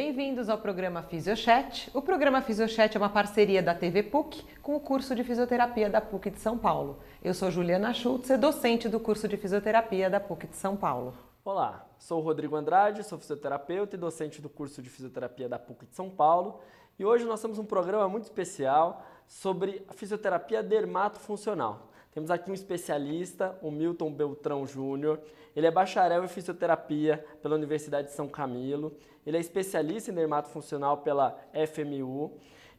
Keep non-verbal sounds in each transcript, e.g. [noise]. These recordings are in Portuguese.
Bem-vindos ao programa Fisiochat. O programa Fisiochat é uma parceria da TV PUC com o curso de fisioterapia da PUC de São Paulo. Eu sou Juliana Schultz, docente do curso de fisioterapia da PUC de São Paulo. Olá, sou o Rodrigo Andrade, sou fisioterapeuta e docente do curso de fisioterapia da PUC de São Paulo. E hoje nós temos um programa muito especial sobre a fisioterapia dermatofuncional. Temos aqui um especialista, o Milton Beltrão Júnior. Ele é bacharel em fisioterapia pela Universidade de São Camilo. Ele é especialista em dermatofuncional pela FMU.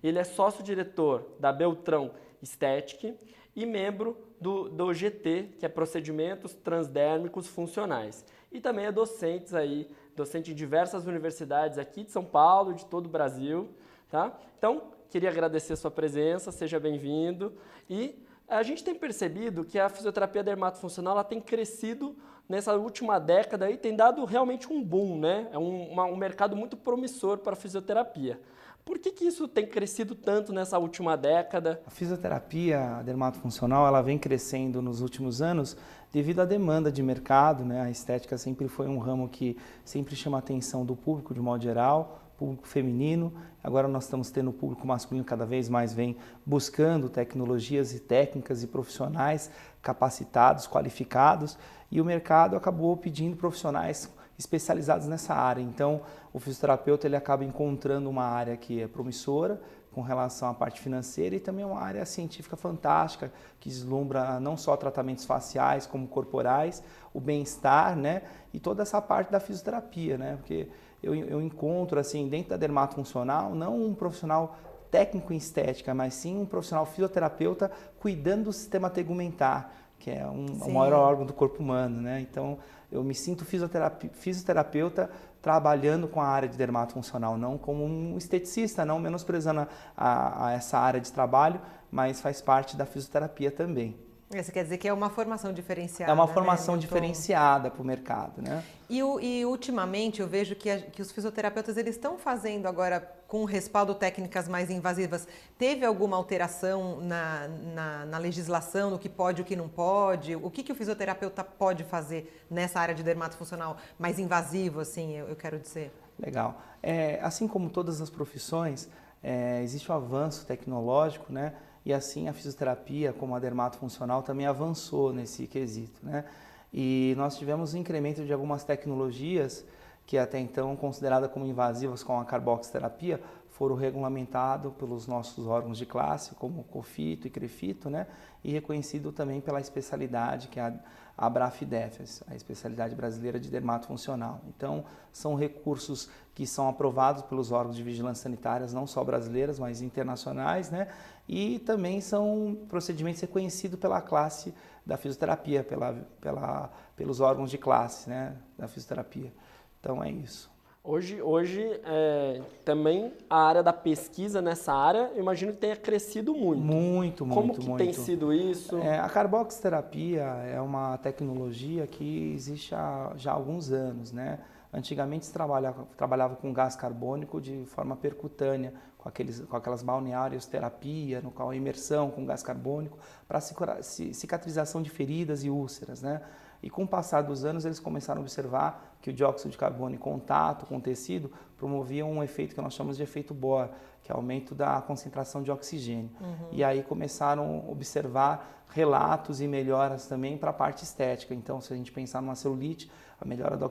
Ele é sócio-diretor da Beltrão Estética e membro do, do GT, que é Procedimentos Transdérmicos Funcionais. E também é docente aí, docente em diversas universidades aqui de São Paulo, de todo o Brasil. Tá? Então, queria agradecer a sua presença, seja bem-vindo. E a gente tem percebido que a fisioterapia dermatofuncional ela tem crescido nessa última década e tem dado realmente um boom, né? É um, uma, um mercado muito promissor para a fisioterapia. Por que, que isso tem crescido tanto nessa última década? A fisioterapia dermatofuncional ela vem crescendo nos últimos anos devido à demanda de mercado. Né? A estética sempre foi um ramo que sempre chama a atenção do público de modo geral público feminino. Agora nós estamos tendo o público masculino cada vez mais vem buscando tecnologias e técnicas e profissionais capacitados, qualificados, e o mercado acabou pedindo profissionais especializados nessa área. Então, o fisioterapeuta ele acaba encontrando uma área que é promissora com relação à parte financeira e também uma área científica fantástica que deslumbra não só tratamentos faciais como corporais, o bem-estar, né, e toda essa parte da fisioterapia, né, porque eu, eu encontro, assim, dentro da dermatofuncional, não um profissional técnico em estética, mas sim um profissional fisioterapeuta cuidando do sistema tegumentar, que é um, o maior órgão do corpo humano, né? Então, eu me sinto fisioterapeuta trabalhando com a área de dermatofuncional, não como um esteticista, não menosprezando a, a, a essa área de trabalho, mas faz parte da fisioterapia também. Você quer dizer que é uma formação diferenciada? É uma né, formação né? diferenciada para o mercado, né? E, e, ultimamente eu vejo que, a, que os fisioterapeutas eles estão fazendo agora com respaldo técnicas mais invasivas. Teve alguma alteração na, na, na legislação, no que pode e o que não pode? O que, que o fisioterapeuta pode fazer nessa área de dermatofuncional mais invasivo, assim, eu, eu quero dizer? Legal. É, assim como todas as profissões, é, existe o um avanço tecnológico, né? E assim a fisioterapia, como a dermatofuncional, também avançou nesse quesito. Né? E nós tivemos um incremento de algumas tecnologias que até então consideradas como invasivas com a carboxterapia, foram regulamentados pelos nossos órgãos de classe, como COFITO e CREFITO, né? e reconhecido também pela especialidade que é a a BRAFDEFES, a especialidade brasileira de dermatofuncional. Então, são recursos que são aprovados pelos órgãos de vigilância sanitárias, não só brasileiras, mas internacionais, né? E também são procedimentos reconhecidos pela classe da fisioterapia, pela, pela, pelos órgãos de classe né, da fisioterapia. Então, é isso. Hoje, hoje é, também a área da pesquisa nessa área, eu imagino que tenha crescido muito. Muito, muito, Como que muito. tem sido isso? É, a carboxterapia é uma tecnologia que existe há já há alguns anos, né? Antigamente se trabalhava, trabalhava com gás carbônico de forma percutânea, com, aqueles, com aquelas balneários terapia, no qual a imersão com gás carbônico para cicatrização de feridas e úlceras, né? E com o passar dos anos, eles começaram a observar que o dióxido de carbono em contato com o tecido promovia um efeito que nós chamamos de efeito Bohr, que é aumento da concentração de oxigênio. Uhum. E aí começaram a observar relatos e melhoras também para a parte estética. Então, se a gente pensar numa celulite, a melhora da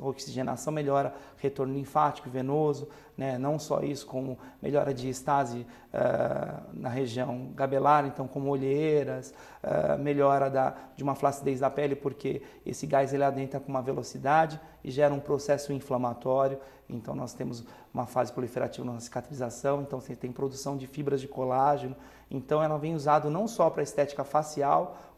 oxigenação melhora retorno linfático venoso, né? não só isso, como melhora de estase uh, na região gabelar, então como olheiras, uh, melhora da, de uma flacidez da pele, porque esse gás ele adentra com uma velocidade e gera um processo inflamatório, então nós temos uma fase proliferativa na cicatrização, então você tem produção de fibras de colágeno, então ela vem usado não só para estética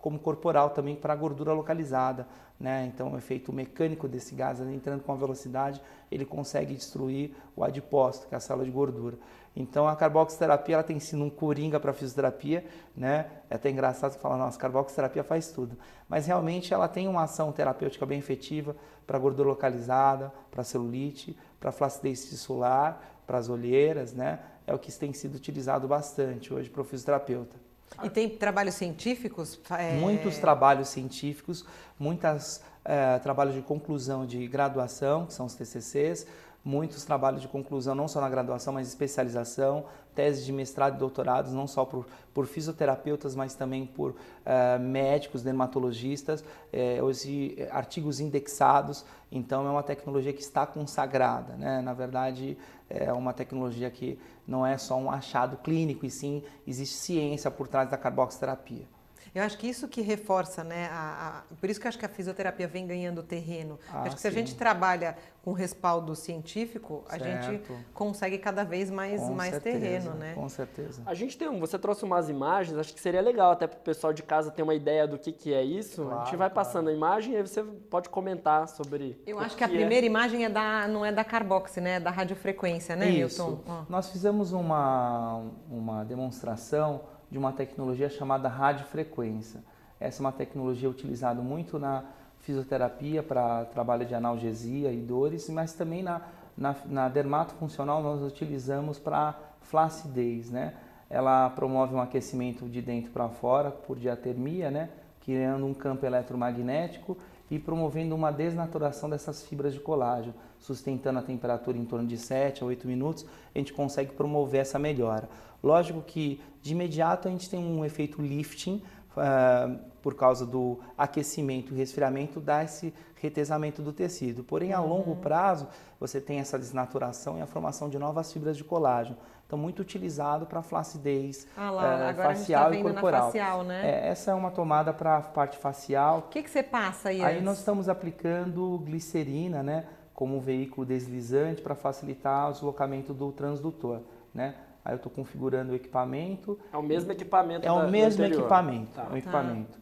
como corporal também para gordura localizada. Né? Então, o efeito mecânico desse gás entrando com a velocidade, ele consegue destruir o adipócito, que é a célula de gordura. Então, a carboxiterapia ela tem sido um coringa para a fisioterapia, né? É até engraçado falar, nossa, a carboxiterapia faz tudo. Mas realmente ela tem uma ação terapêutica bem efetiva para gordura localizada, para celulite, para flacidez tissular, para as olheiras, né? É o que tem sido utilizado bastante hoje para o fisioterapeuta. E tem trabalhos científicos? É... Muitos trabalhos científicos, muitos é, trabalhos de conclusão de graduação, que são os TCCs, muitos trabalhos de conclusão, não só na graduação, mas especialização, teses de mestrado e doutorados, não só por, por fisioterapeutas, mas também por uh, médicos, dermatologistas, eh, hoje, artigos indexados. Então, é uma tecnologia que está consagrada. Né? Na verdade, é uma tecnologia que não é só um achado clínico, e sim existe ciência por trás da carboxterapia. Eu acho que isso que reforça, né? A, a, por isso que eu acho que a fisioterapia vem ganhando terreno. Ah, acho que sim. se a gente trabalha com respaldo científico, a gente consegue cada vez mais, mais certeza, terreno, né? Com certeza. A gente tem um, você trouxe umas imagens, acho que seria legal até para o pessoal de casa ter uma ideia do que, que é isso. Claro, a gente vai claro. passando a imagem e aí você pode comentar sobre. Eu acho que, que a é. primeira imagem é da, não é da Carbox, né? É da radiofrequência, né, isso. Milton? Oh. Nós fizemos uma, uma demonstração de uma tecnologia chamada radiofrequência. Essa é uma tecnologia utilizada muito na fisioterapia para trabalho de analgesia e dores, mas também na, na, na dermatofuncional nós utilizamos para flacidez, né? Ela promove um aquecimento de dentro para fora por diatermia, né? Criando um campo eletromagnético e promovendo uma desnaturação dessas fibras de colágeno, sustentando a temperatura em torno de 7 a 8 minutos, a gente consegue promover essa melhora. Lógico que de imediato a gente tem um efeito lifting, uh, por causa do aquecimento e resfriamento, dá esse retesamento do tecido. Porém, a longo uhum. prazo, você tem essa desnaturação e a formação de novas fibras de colágeno. Então, muito utilizado para flacidez ah lá, uh, facial tá e corporal. facial, né? É, essa é uma tomada para a parte facial. O que, que você passa aí? Aí antes? nós estamos aplicando glicerina, né? Como um veículo deslizante para facilitar o deslocamento do transdutor, né? Aí eu estou configurando o equipamento. É o mesmo equipamento. É o mesmo equipamento. Tá. É o equipamento. Tá.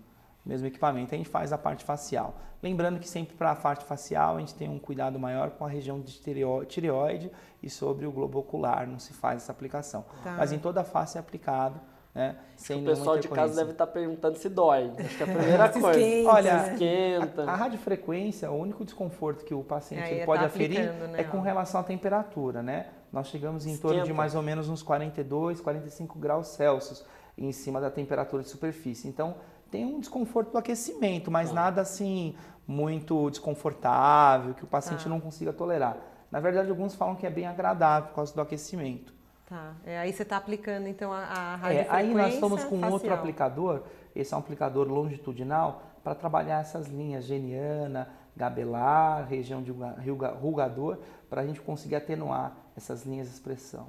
Mesmo equipamento. A gente faz a parte facial. Lembrando que sempre para a parte facial a gente tem um cuidado maior com a região de tireoide e sobre o globo ocular, não se faz essa aplicação. Tá. Mas em toda a face é aplicado. Né, sem o pessoal de casa deve estar tá perguntando se dói. Acho que é a primeira [laughs] coisa. Esquenta, Olha, esquenta. A, a radiofrequência, o único desconforto que o paciente pode tá aferir né? é com relação à temperatura, né? Nós chegamos em Esquenta. torno de mais ou menos uns 42, 45 graus Celsius em cima da temperatura de superfície. Então, tem um desconforto do aquecimento, mas ah. nada assim muito desconfortável, que o paciente ah. não consiga tolerar. Na verdade, alguns falam que é bem agradável por causa do aquecimento. Tá. É, aí você está aplicando então a, a radiofrequência é, Aí nós estamos com facial. outro aplicador, esse é um aplicador longitudinal, para trabalhar essas linhas geniana, gabelar, região de rugador, para a gente conseguir atenuar essas linhas de expressão.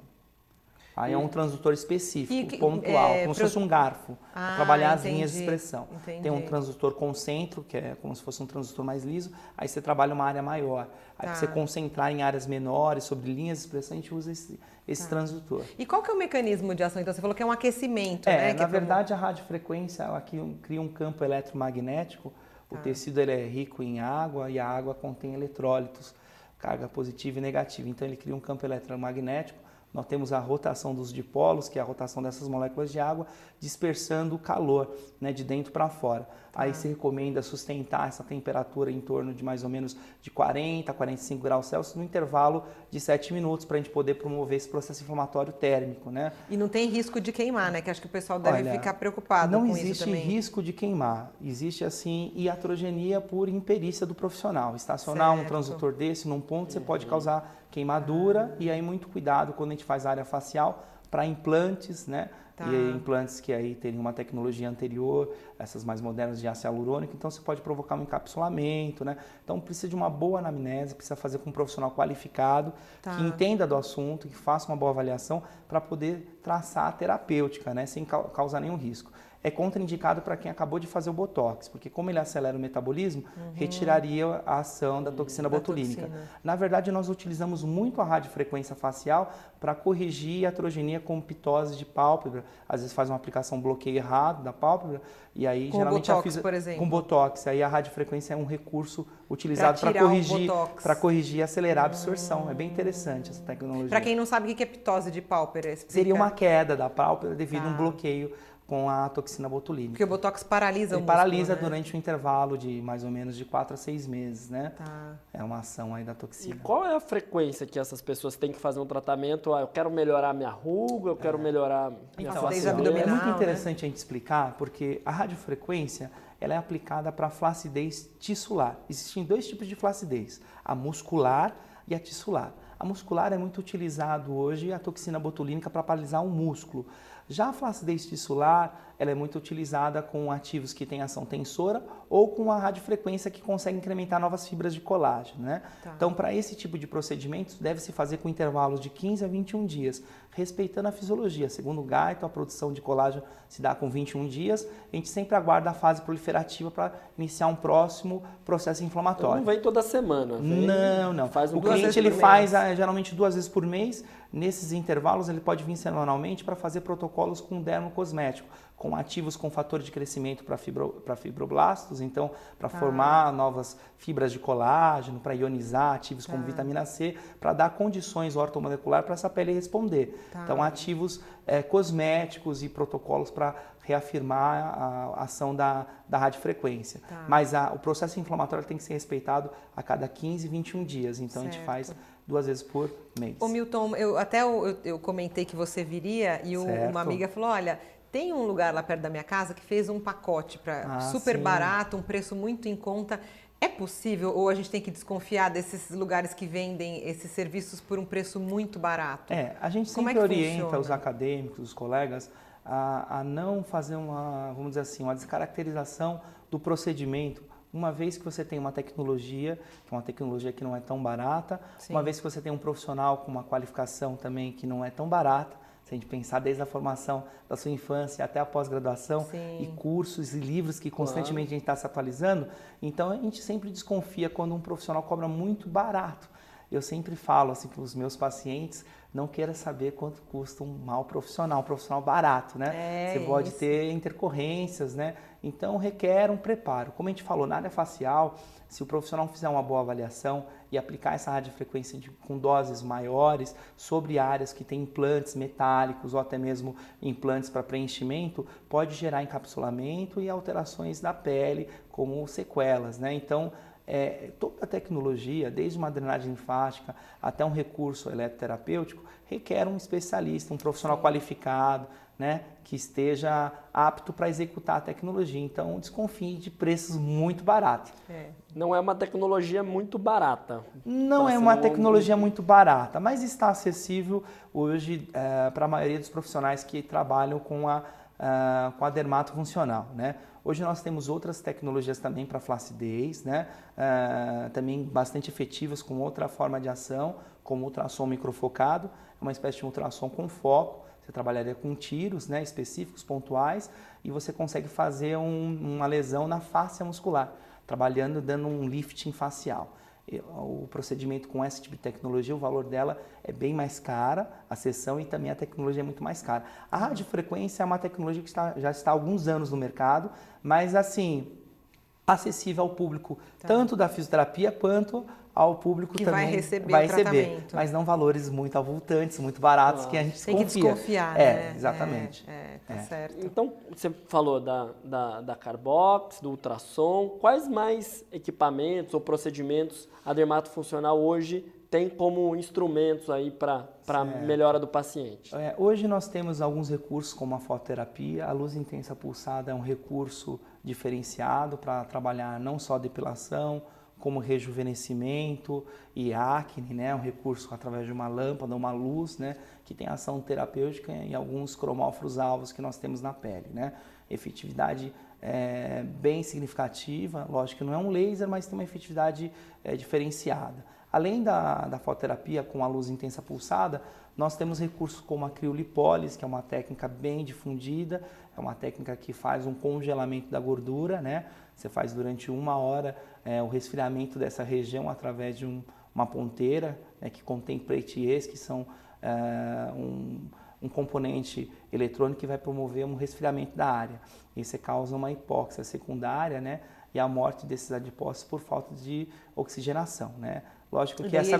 Aí é um transdutor específico, pontual, é, como se fosse um garfo, ah, para trabalhar entendi, as linhas de expressão. Entendi. Tem um transdutor concentro, que é como se fosse um transdutor mais liso, aí você trabalha uma área maior. Aí tá. você concentrar em áreas menores, sobre linhas de expressão, a gente usa esse, esse tá. transdutor. E qual que é o mecanismo de ação? Então você falou que é um aquecimento, é, né? Na é verdade, a radiofrequência ela cria um campo eletromagnético, o tá. tecido ele é rico em água e a água contém eletrólitos, carga positiva e negativa. Então ele cria um campo eletromagnético nós temos a rotação dos dipolos, que é a rotação dessas moléculas de água, dispersando o calor né, de dentro para fora. Aí se recomenda sustentar essa temperatura em torno de mais ou menos de 40 a 45 graus Celsius no intervalo de 7 minutos para a gente poder promover esse processo inflamatório térmico, né? E não tem risco de queimar, né? Que acho que o pessoal deve Olha, ficar preocupado com isso também. Não existe risco de queimar. Existe, assim, iatrogenia por imperícia do profissional. Estacionar certo. um transdutor desse num ponto, você pode causar queimadura e aí muito cuidado quando a gente faz área facial para implantes, né? Tá. E implantes que aí teriam uma tecnologia anterior, essas mais modernas de ácido hialurônico, então você pode provocar um encapsulamento, né? Então precisa de uma boa anamnese, precisa fazer com um profissional qualificado, tá. que entenda do assunto, que faça uma boa avaliação para poder traçar a terapêutica, né? Sem causar nenhum risco é contraindicado para quem acabou de fazer o botox, porque como ele acelera o metabolismo, uhum. retiraria a ação da toxina da botulínica. Toxina. Na verdade, nós utilizamos muito a radiofrequência facial para corrigir a atrogenia com pitose de pálpebra. Às vezes faz uma aplicação bloqueio errado da pálpebra e aí com geralmente botox, fiz... por exemplo. com botox. Aí a radiofrequência é um recurso utilizado para corrigir, para corrigir e acelerar a absorção. Hum. É bem interessante essa tecnologia. Para quem não sabe o que é pitose de pálpebra, explica. seria uma queda da pálpebra devido a um tá. bloqueio com a toxina botulínica. Porque o Botox paralisa Ele o músculo, paralisa né? durante um intervalo de mais ou menos de 4 a 6 meses, né? Tá. É uma ação aí da toxina. E qual é a frequência que essas pessoas têm que fazer um tratamento? Ah, eu quero melhorar minha ruga, eu quero é. melhorar minha então, abdominal, É muito né? interessante né? a gente explicar, porque a radiofrequência ela é aplicada para flacidez tissular. Existem dois tipos de flacidez, a muscular e a tissular. A muscular é muito utilizado hoje a toxina botulínica para paralisar o músculo. Já a flacidez tissular, ela é muito utilizada com ativos que têm ação tensora ou com a radiofrequência que consegue incrementar novas fibras de colágeno. Né? Tá. Então, para esse tipo de procedimentos, deve-se fazer com intervalos de 15 a 21 dias, respeitando a fisiologia. Segundo o Gaito, a produção de colágeno se dá com 21 dias. A gente sempre aguarda a fase proliferativa para iniciar um próximo processo inflamatório. Então não vem toda semana? Vem, não, não. Faz um o cliente ele faz ah, geralmente duas vezes por mês. Nesses intervalos, ele pode vir semanalmente para fazer protocolos com dermo cosmético com ativos com fator de crescimento para fibro, fibroblastos, então para ah. formar novas fibras de colágeno, para ionizar ativos como ah. vitamina C, para dar condições ortomolecular para essa pele responder. Tá. Então ativos é, cosméticos e protocolos para reafirmar a ação da, da radiofrequência. Tá. Mas a, o processo inflamatório tem que ser respeitado a cada 15, 21 dias. Então certo. a gente faz duas vezes por mês. Ô Milton, eu, até eu, eu comentei que você viria e o, uma amiga falou, olha, tem um lugar lá perto da minha casa que fez um pacote para ah, super sim. barato, um preço muito em conta. É possível ou a gente tem que desconfiar desses lugares que vendem esses serviços por um preço muito barato? É, a gente sempre é orienta funciona? os acadêmicos, os colegas, a, a, não fazer uma, vamos dizer assim, uma descaracterização do procedimento. Uma vez que você tem uma tecnologia, que é uma tecnologia que não é tão barata, Sim. uma vez que você tem um profissional com uma qualificação também que não é tão barata, se a gente pensar desde a formação da sua infância até a pós-graduação e cursos e livros que constantemente claro. a gente está se atualizando, então a gente sempre desconfia quando um profissional cobra muito barato. Eu sempre falo assim para os meus pacientes, não queira saber quanto custa um mal profissional, um profissional barato, né? É Você pode ter intercorrências, né? Então requer um preparo. Como a gente falou, na área facial, se o profissional fizer uma boa avaliação e aplicar essa radiofrequência de, com doses maiores sobre áreas que têm implantes metálicos ou até mesmo implantes para preenchimento, pode gerar encapsulamento e alterações da pele, como sequelas, né? Então, é, toda a tecnologia, desde uma drenagem linfática até um recurso eletroterapêutico, requer um especialista, um profissional qualificado, né, que esteja apto para executar a tecnologia. Então, desconfie de preços muito baratos. É. Não é uma tecnologia muito barata. Não é uma tecnologia muito barata, mas está acessível hoje é, para a maioria dos profissionais que trabalham com a, uh, com a dermato funcional. Né? Hoje nós temos outras tecnologias também para flacidez, né? Uh, também bastante efetivas com outra forma de ação, como ultrassom microfocado, uma espécie de ultrassom com foco você trabalharia com tiros né, específicos, pontuais, e você consegue fazer um, uma lesão na face muscular, trabalhando, dando um lifting facial. O procedimento com esse tipo de tecnologia, o valor dela é bem mais cara, a sessão e também a tecnologia é muito mais cara. A radiofrequência é uma tecnologia que está, já está há alguns anos no mercado, mas assim, acessível ao público, tá. tanto da fisioterapia quanto ao público que também vai receber, vai receber mas não valores muito avultantes, muito baratos que a gente Tem desconfia. que desconfiar, é, né? Exatamente. É, é, tá é. certo. Então, você falou da, da, da Carbox, do ultrassom. Quais mais equipamentos ou procedimentos a dermato funcional hoje tem como instrumentos aí para a melhora do paciente? É, hoje nós temos alguns recursos como a fototerapia, a luz intensa pulsada é um recurso diferenciado para trabalhar não só depilação, como rejuvenescimento e acne, né, um recurso através de uma lâmpada, uma luz, né, que tem ação terapêutica em alguns cromóforos alvos que nós temos na pele, né. Efetividade é, bem significativa, lógico que não é um laser, mas tem uma efetividade é, diferenciada. Além da, da fototerapia com a luz intensa pulsada, nós temos recursos como a criolipólise, que é uma técnica bem difundida, é uma técnica que faz um congelamento da gordura, né? Você faz durante uma hora é, o resfriamento dessa região através de um, uma ponteira né, que contém pletiers, que são é, um, um, componente eletrônico que vai promover um resfriamento da área. Isso causa uma hipóxia secundária né, e a morte desses adipócitos por falta de oxigenação. Né? Lógico que essa,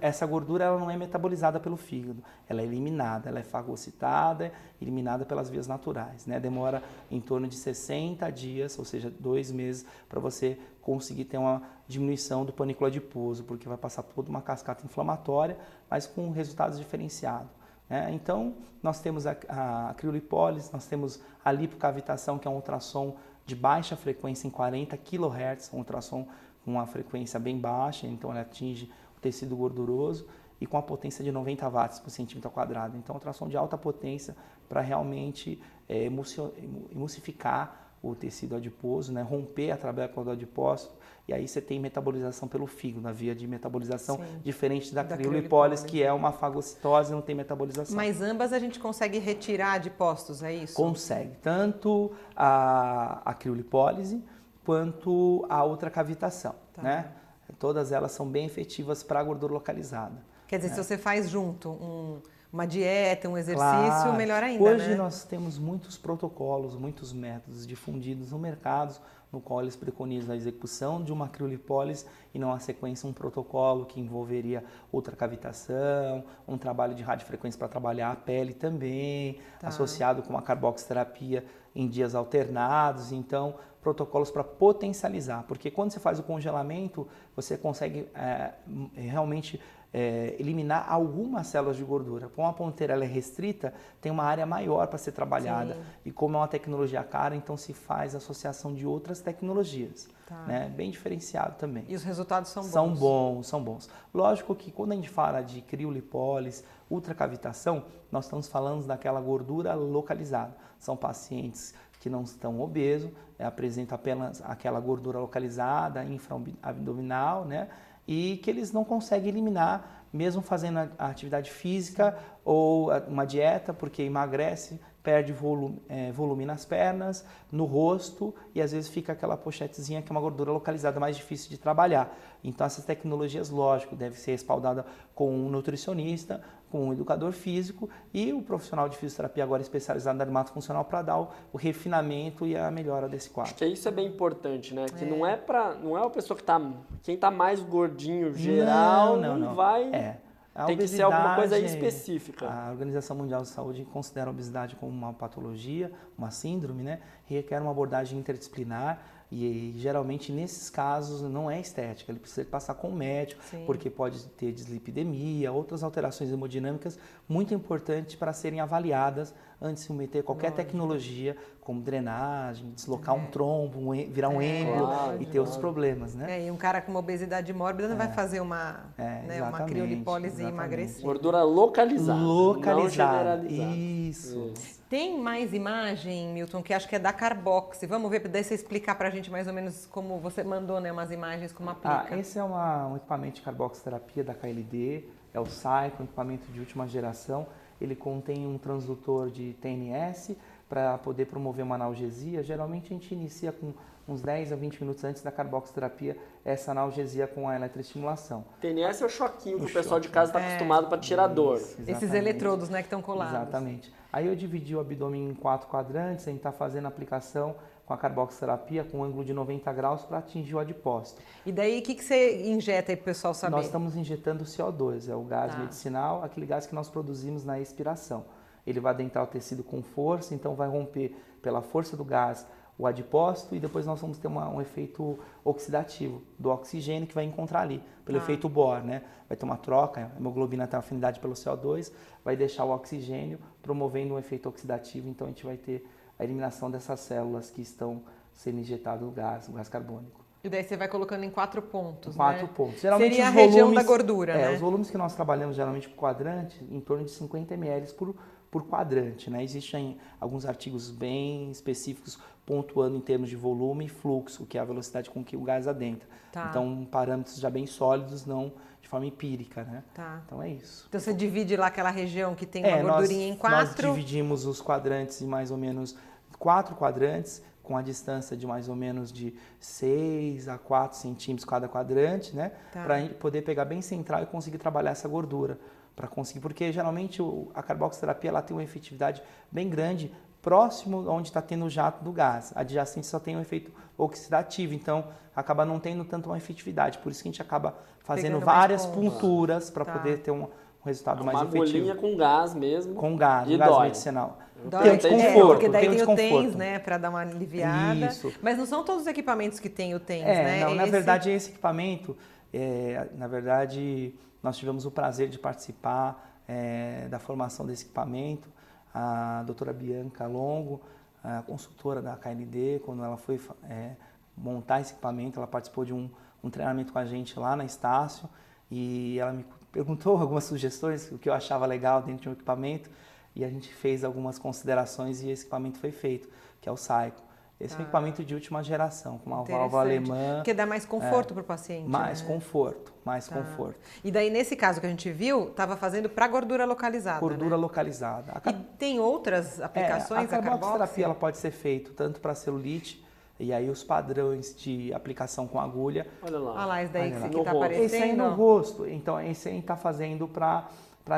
essa, gordura ela não é metabolizada pelo fígado, ela é eliminada, ela é fagocitada, eliminada pelas vias naturais. Né? Demora em torno de 60 dias, ou seja, dois meses, para você conseguir ter uma diminuição do panículo adiposo, porque vai passar toda uma cascata inflamatória, mas com resultados diferenciados. Né? Então, nós temos a, a criolipólise, nós temos a lipocavitação, que é um ultrassom de baixa frequência em 40 kHz, um ultrassom com uma frequência bem baixa, então ela atinge o tecido gorduroso e com a potência de 90 watts por centímetro quadrado. Então, ultrassom de alta potência para realmente é, emulsificar o tecido adiposo, né? romper a trabécula do adipócito, e aí você tem metabolização pelo fígado, na via de metabolização, Sim. diferente da, da criolipólise, que é uma fagocitose e não tem metabolização. Mas ambas a gente consegue retirar adipócitos, é isso? Consegue, tanto a, a criolipólise quanto a ultracavitação, tá. né? Todas elas são bem efetivas para a gordura localizada. Quer dizer, né? se você faz junto um uma dieta, um exercício, claro. melhor ainda. Hoje né? nós temos muitos protocolos, muitos métodos difundidos no mercado, no qual eles preconizam a execução de uma criolipólise e não a sequência um protocolo que envolveria ultracavitação, um trabalho de radiofrequência para trabalhar a pele também, tá. associado com uma carboxterapia em dias alternados. Então, protocolos para potencializar, porque quando você faz o congelamento, você consegue é, realmente é, eliminar algumas células de gordura. Como a ponteira é restrita, tem uma área maior para ser trabalhada. Sim. E como é uma tecnologia cara, então se faz associação de outras tecnologias. Tá. Né? Bem diferenciado também. E os resultados são bons? São bons, são bons. Lógico que quando a gente fala de criolipólise, ultracavitação, nós estamos falando daquela gordura localizada. São pacientes que não estão obesos, é, apresentam apenas aquela gordura localizada, infraabdominal, né? E que eles não conseguem eliminar, mesmo fazendo a atividade física ou uma dieta, porque emagrece, perde volume, é, volume nas pernas, no rosto e às vezes fica aquela pochetezinha que é uma gordura localizada mais difícil de trabalhar. Então essas tecnologias, lógico, devem ser respaldadas com um nutricionista, com um educador físico e o profissional de fisioterapia agora especializado na dermato funcional para dar o, o, refinamento e a melhora desse quadro. Acho que isso é bem importante, né? Que é. não é para não é a pessoa que tá quem tá mais gordinho geral não, não, não. não. vai é. A Tem que ser alguma coisa específica. A Organização Mundial de Saúde considera a obesidade como uma patologia, uma síndrome, né? E requer uma abordagem interdisciplinar e, geralmente nesses casos não é estética, ele precisa passar com o médico, Sim. porque pode ter dislipidemia, outras alterações hemodinâmicas muito importantes para serem avaliadas antes de submeter qualquer Lógico. tecnologia, como drenagem, deslocar é. um trombo, um, virar um é, êmbolo e ter outros problemas, né? É, e um cara com uma obesidade mórbida não vai é. fazer uma, é, né, uma criolipólise e emagrecer. Gordura localizada, localizada. Isso. Isso. Tem mais imagem, Milton, que acho que é da Carbox. Vamos ver, daí você explicar para a gente mais ou menos como você mandou né, umas imagens, como aplica. Ah, esse é uma, um equipamento de Carbox terapia da KLD, é o Cycle, um equipamento de última geração. Ele contém um transdutor de TNS para poder promover uma analgesia. Geralmente a gente inicia com uns 10 a 20 minutos antes da carboxterapia, essa analgesia com a eletroestimulação. TNS é o choquinho que o, o pessoal choque. de casa está é. acostumado para tirar dor. Esses eletrodos né, que estão colados. Exatamente. Aí eu dividi o abdômen em quatro quadrantes, a gente está fazendo a aplicação com a carboxterapia com um ângulo de 90 graus para atingir o adipócito. E daí o que, que você injeta aí para o pessoal saber? Nós estamos injetando CO2, é o gás tá. medicinal, aquele gás que nós produzimos na expiração. Ele vai adentrar o tecido com força, então vai romper pela força do gás o adipócito e depois nós vamos ter uma, um efeito oxidativo do oxigênio que vai encontrar ali, pelo ah. efeito Bohr, né? Vai ter uma troca, a hemoglobina tem afinidade pelo CO2, vai deixar o oxigênio promovendo um efeito oxidativo, então a gente vai ter a eliminação dessas células que estão sendo injetadas no gás, o gás carbônico. E daí você vai colocando em quatro pontos, Quatro né? pontos. Geralmente Seria a volumes, região da gordura, é, né? Os volumes que nós trabalhamos geralmente com quadrante, em torno de 50 ml por, por quadrante, né? Existem alguns artigos bem específicos pontuando em termos de volume e fluxo, que é a velocidade com que o gás adentra. Tá. Então, parâmetros já bem sólidos, não de forma empírica, né? Tá. Então é isso. Então você divide lá aquela região que tem uma é, gordurinha nós, em quatro. Nós dividimos os quadrantes em mais ou menos quatro quadrantes, com a distância de mais ou menos de 6 a 4 centímetros cada quadrante, né? Tá. Para poder pegar bem central e conseguir trabalhar essa gordura para conseguir, porque geralmente a carboxterapia ela tem uma efetividade bem grande próximo onde está tendo o jato do gás. A adjacente só tem um efeito oxidativo, então acaba não tendo tanta uma efetividade. Por isso que a gente acaba fazendo Pegando várias ponturas para tá. poder ter um, um resultado é mais efetivo. Uma agulhinha com gás mesmo. Com gás, e um gás dói. medicinal. Dói. Tem desconforto, é, porque daí tem, tem o TENS, né, para dar uma aliviada. Isso. Mas não são todos os equipamentos que tem o TENS, é, né? Não, esse... na verdade esse equipamento, é, na verdade nós tivemos o prazer de participar é, da formação desse equipamento. A doutora Bianca Longo, a consultora da KND, quando ela foi é, montar esse equipamento, ela participou de um, um, treinamento com a gente lá na Estácio e ela me perguntou [laughs] algumas sugestões, o que eu achava legal dentro de um equipamento, e a gente fez algumas considerações e esse equipamento foi feito, que é o Saico. Esse é um Tá. equipamento de última geração, com uma válvula alemã. Porque dá mais conforto para o paciente. Mais né? conforto, mais Tá. conforto. E daí, nesse caso que a gente viu, estava fazendo para gordura localizada. Gordura né? localizada. A E tem outras aplicações é, a carboxy? ela pode ser feita tanto para celulite, e aí os padrões de aplicação com agulha. Olha lá. Olha lá, esse daí Olha que tá rosto. aparecendo. Esse aí no rosto, então esse aí está fazendo para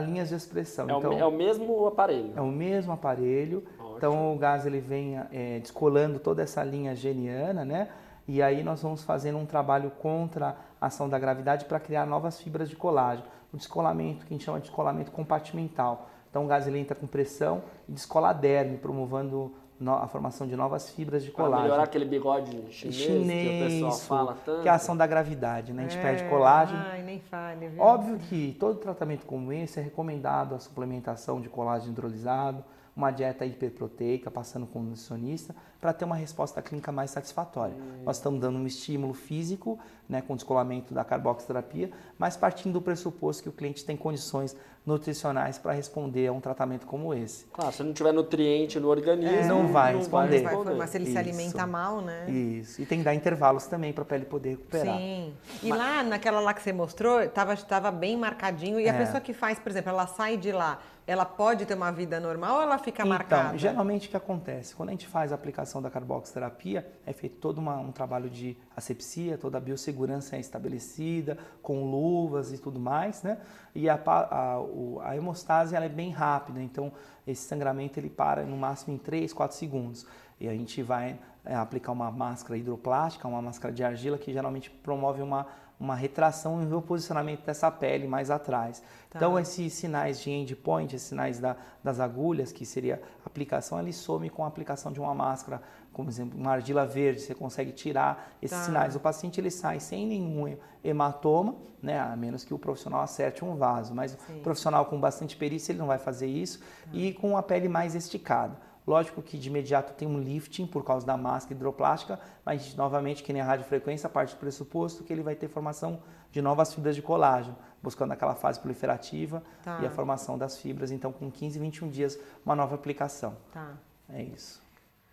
linhas de expressão. É, então, o, é o mesmo aparelho. é o mesmo aparelho, Ótimo. então o gás ele vem é, descolando toda essa linha geniana, né? E aí nós vamos fazendo um trabalho contra a ação da gravidade para criar novas fibras de colágeno. O descolamento, que a gente chama de descolamento compartimental. Então o gás ele entra com pressão e descola a derme, promovendo a formação de novas fibras de colágeno. melhorar aquele bigode chinês, que o pessoal fala tanto. que é a ação da gravidade, né? A gente É, perde colágeno. Ai, nem fale, viu? Óbvio que todo tratamento como esse é recomendado a suplementação de colágeno hidrolisado, uma dieta hiperproteica, passando com um nutricionista, para ter uma resposta clínica mais satisfatória. Nós estamos dando um estímulo físico, né, com descolamento da carboxiterapia, mas partindo do pressuposto que o cliente tem condições nutricionais para responder a um tratamento como esse. Claro, se não tiver nutriente no organismo, É, Não vai responder. Vai formar, se ele se Isso. alimenta mal, né? Isso. E tem que dar intervalos também para a pele poder recuperar. Sim. E lá, naquela lá que você mostrou, estava tava bem marcadinho. E a É. pessoa que faz, por exemplo, ela sai de lá, ela pode ter uma vida normal ou ela fica marcada? Então, geralmente o que acontece? Quando a gente faz a aplicação da carboxterapia, é feito todo uma- um trabalho de asepsia, toda a biossegurança é estabelecida, com luvas e tudo mais, né? E a, a, a hemostase ela é bem rápida, então esse sangramento ele para no máximo em 3, 4 segundos. E a gente vai é, aplicar uma máscara hidroplástica, uma máscara de argila, que geralmente promove uma, uma retração e um reposicionamento dessa pele mais atrás. Tá. Então, esses sinais de endpoint, esses sinais da- das agulhas, que seria a aplicação, ele some com a aplicação de uma máscara, como exemplo, uma argila verde, você consegue tirar esses Tá. sinais. O paciente ele sai sem nenhum hematoma, né, a menos que o profissional acerte um vaso, mas Sim. o profissional com bastante perícia ele não vai fazer isso e com a pele mais esticada. Lógico que de imediato tem um lifting por causa da máscara hidroplástica, mas novamente, que nem a radiofrequência, parte do pressuposto que ele vai ter formação de novas fibras de colágeno, buscando aquela fase proliferativa Tá. e a formação das fibras. Então, com 15, 21 dias, uma nova aplicação. Tá. É isso.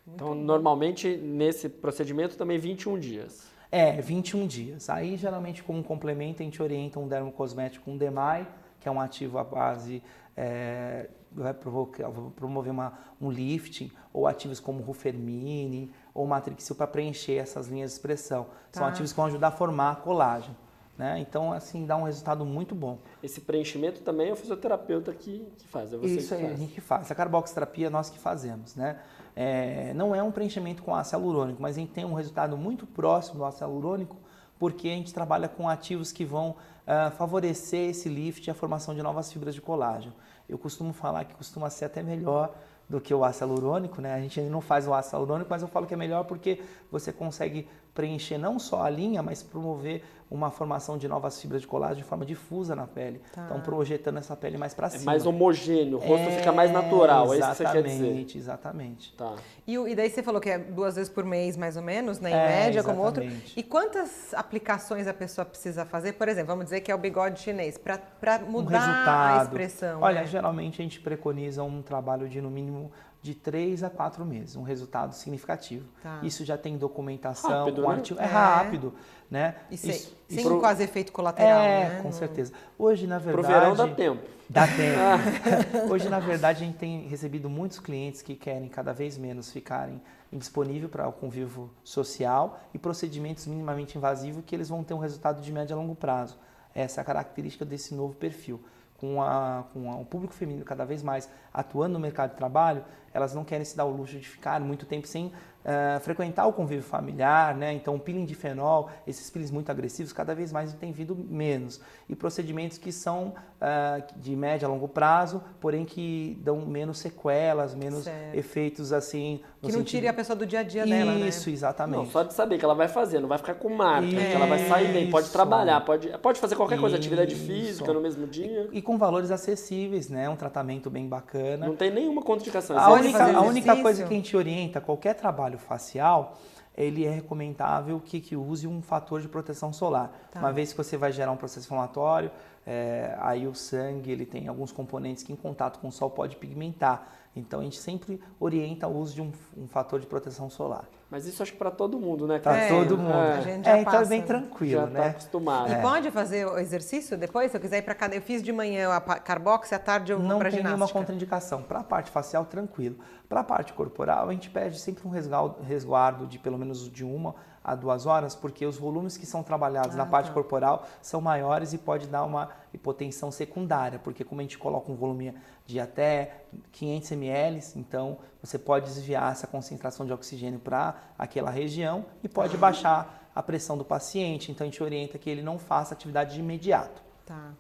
Então, normalmente, nesse procedimento, também 21 dias. É, 21 dias. Aí, geralmente, como complemento, a gente orienta um dermocosmético, um DEMAI, que é um ativo à base, é, vai provocar- vai promover uma, um lifting, ou ativos como Rufermine ou Matrixil para preencher essas linhas de expressão. São Tá. ativos que vão ajudar a formar colágeno. Né? Então, assim, dá um resultado muito bom. Esse preenchimento também é o fisioterapeuta que, que faz, é você Isso que a faz. gente que faz. A carboxterapia nós que fazemos, né? É, não é um preenchimento com ácido hialurônico, mas a gente tem um resultado muito próximo do ácido hialurônico porque a gente trabalha com ativos que vão ah, favorecer esse lift e a formação de novas fibras de colágeno. Eu costumo falar que costuma ser até melhor do que o ácido hialurônico, né? A gente ainda não faz o ácido hialurônico, mas eu falo que é melhor porque você consegue preencher não só a linha, mas promover uma formação de novas fibras de colágeno de forma difusa na pele. Tá. Então, projetando essa pele mais para É cima. mais homogêneo, o rosto É, fica mais natural, é isso que você quer dizer. Exatamente, exatamente. Tá. E, o- e daí você falou que é duas vezes por mês, mais ou menos, né? Em É, média, como outro. exatamente. E quantas aplicações a pessoa precisa fazer? Por exemplo, vamos dizer que é o bigode chinês, para Um mudar resultado. a expressão. Olha, né? geralmente a gente preconiza um trabalho de no mínimo de 3 a 4 meses, um resultado significativo. Tá. Isso já tem documentação, Rápido, com né? artigo- é, É. rápido, né? E sem, Isso- sem isso- quase efeito colateral, é, né? com Não- certeza. Hoje, na Pro verdade, verão dá tempo. Dá tempo. [laughs] [laughs] Hoje, na verdade, a gente tem recebido muitos clientes que querem cada vez menos ficarem indisponível para o convívio social e procedimentos minimamente invasivos que eles vão ter um resultado de médio a longo prazo. Essa é a característica desse novo perfil. Com, a, com a- o público feminino cada vez mais atuando no mercado de trabalho, elas não querem se dar o luxo de ficar muito tempo sem eh, frequentar o convívio familiar, né? Então, o peeling de fenol, esses peelings muito agressivos, cada vez mais tem vindo menos. E procedimentos que são ah, de médio a longo prazo, porém que dão menos sequelas, menos Certo. efeitos assim. no Que não sentido- tire a pessoa do dia a dia dela, né? Isso, exatamente. Não, só de saber que ela vai fazer, não vai ficar com marca, que ela vai sair bem, pode Isso. trabalhar, pode, pode fazer qualquer coisa, atividade Isso. física no mesmo dia. E com valores acessíveis, né? Um tratamento bem bacana. Não tem nenhuma contraindicação. A Pode única, a única coisa que a gente orienta, qualquer trabalho facial, ele é recomendável que, que use um fator de proteção solar. Tá. Uma vez que você vai gerar um processo inflamatório, é, aí o sangue ele tem alguns componentes que em contato com o sol pode pigmentar. Então a gente sempre orienta o uso de um, um fator de proteção solar. Mas isso acho que para todo mundo, né? Para É, todo mundo. a É, gente já então passa, é bem né? tranquilo, Já tá né? acostumado. E pode fazer o exercício depois? Se eu quiser ir para cada, eu fiz de manhã a carbox, à tarde eu vou Não para tem nenhuma ginástica. contraindicação. Para a parte facial, tranquilo. Para a parte corporal, a gente pede sempre um resguardo, resguardo de pelo menos de uma a duas horas, porque os volumes que são trabalhados na Ah, parte tá. corporal são maiores e pode dar uma hipotensão secundária, porque como a gente coloca um volume de até 500 ml, então você pode desviar essa concentração de oxigênio para aquela região e pode baixar a pressão do paciente. Então a gente orienta que ele não faça atividade de imediato. Tá.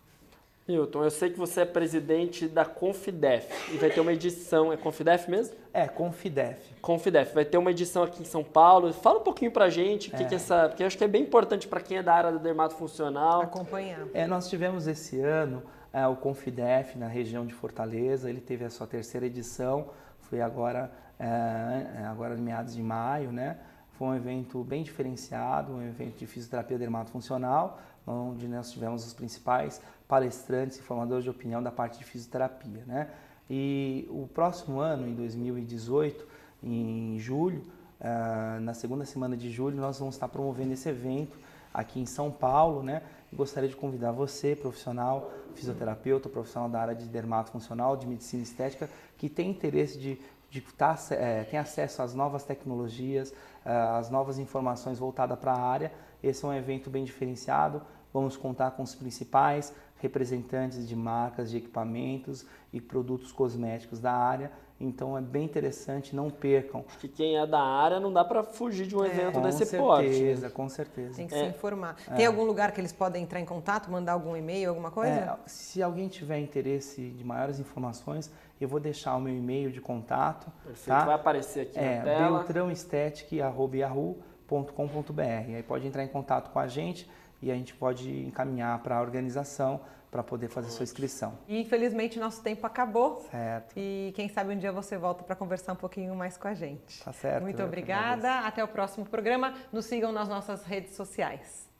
Milton, eu sei que você é presidente da Confidef e vai ter uma edição, é Confidef mesmo? É, Confidef. Confidef, vai ter uma edição aqui em São Paulo. Fala um pouquinho pra gente o que, que é essa. Porque eu acho que é bem importante para quem é da área do dermato funcional. Acompanhar. É, nós tivemos esse ano é, o Confidef na região de Fortaleza, ele teve a sua terceira edição, foi agora, é, agora em meados de maio, né? Foi um evento bem diferenciado, um evento de fisioterapia dermatofuncional, onde nós tivemos os principais palestrantes e formadores de opinião da parte de fisioterapia, né? E o próximo ano, em 2018, em julho, ah, na segunda semana de julho, nós vamos estar promovendo esse evento aqui em São Paulo, né? Gostaria de convidar você, profissional, fisioterapeuta, profissional da área de dermatofuncional, de medicina estética, que tem interesse de, de tá, eh, tem acesso às novas tecnologias, ah, às novas informações voltadas para a área. Esse é um evento bem diferenciado. Vamos contar com os principais representantes de marcas de equipamentos e produtos cosméticos da área. Então é bem interessante, não percam. Que quem é da área não dá para fugir de um evento com desse certeza, porte. né? com certeza. Tem que É. se informar. Tem algum lugar que eles podem entrar em contato, mandar algum e-mail, alguma coisa? É, se alguém tiver interesse de maiores informações, eu vou deixar o meu e-mail de contato. Perfeito, tá? vai aparecer aqui É na tela. beltrãoestética.yahoo.com.br. Aí pode entrar em contato com a gente e a gente pode encaminhar para a organização para poder fazer sua inscrição. E infelizmente nosso tempo acabou. Certo. E quem sabe um dia você volta para conversar um pouquinho mais com a gente. Tá certo. Muito obrigada. Até o próximo programa. Nos sigam nas nossas redes sociais.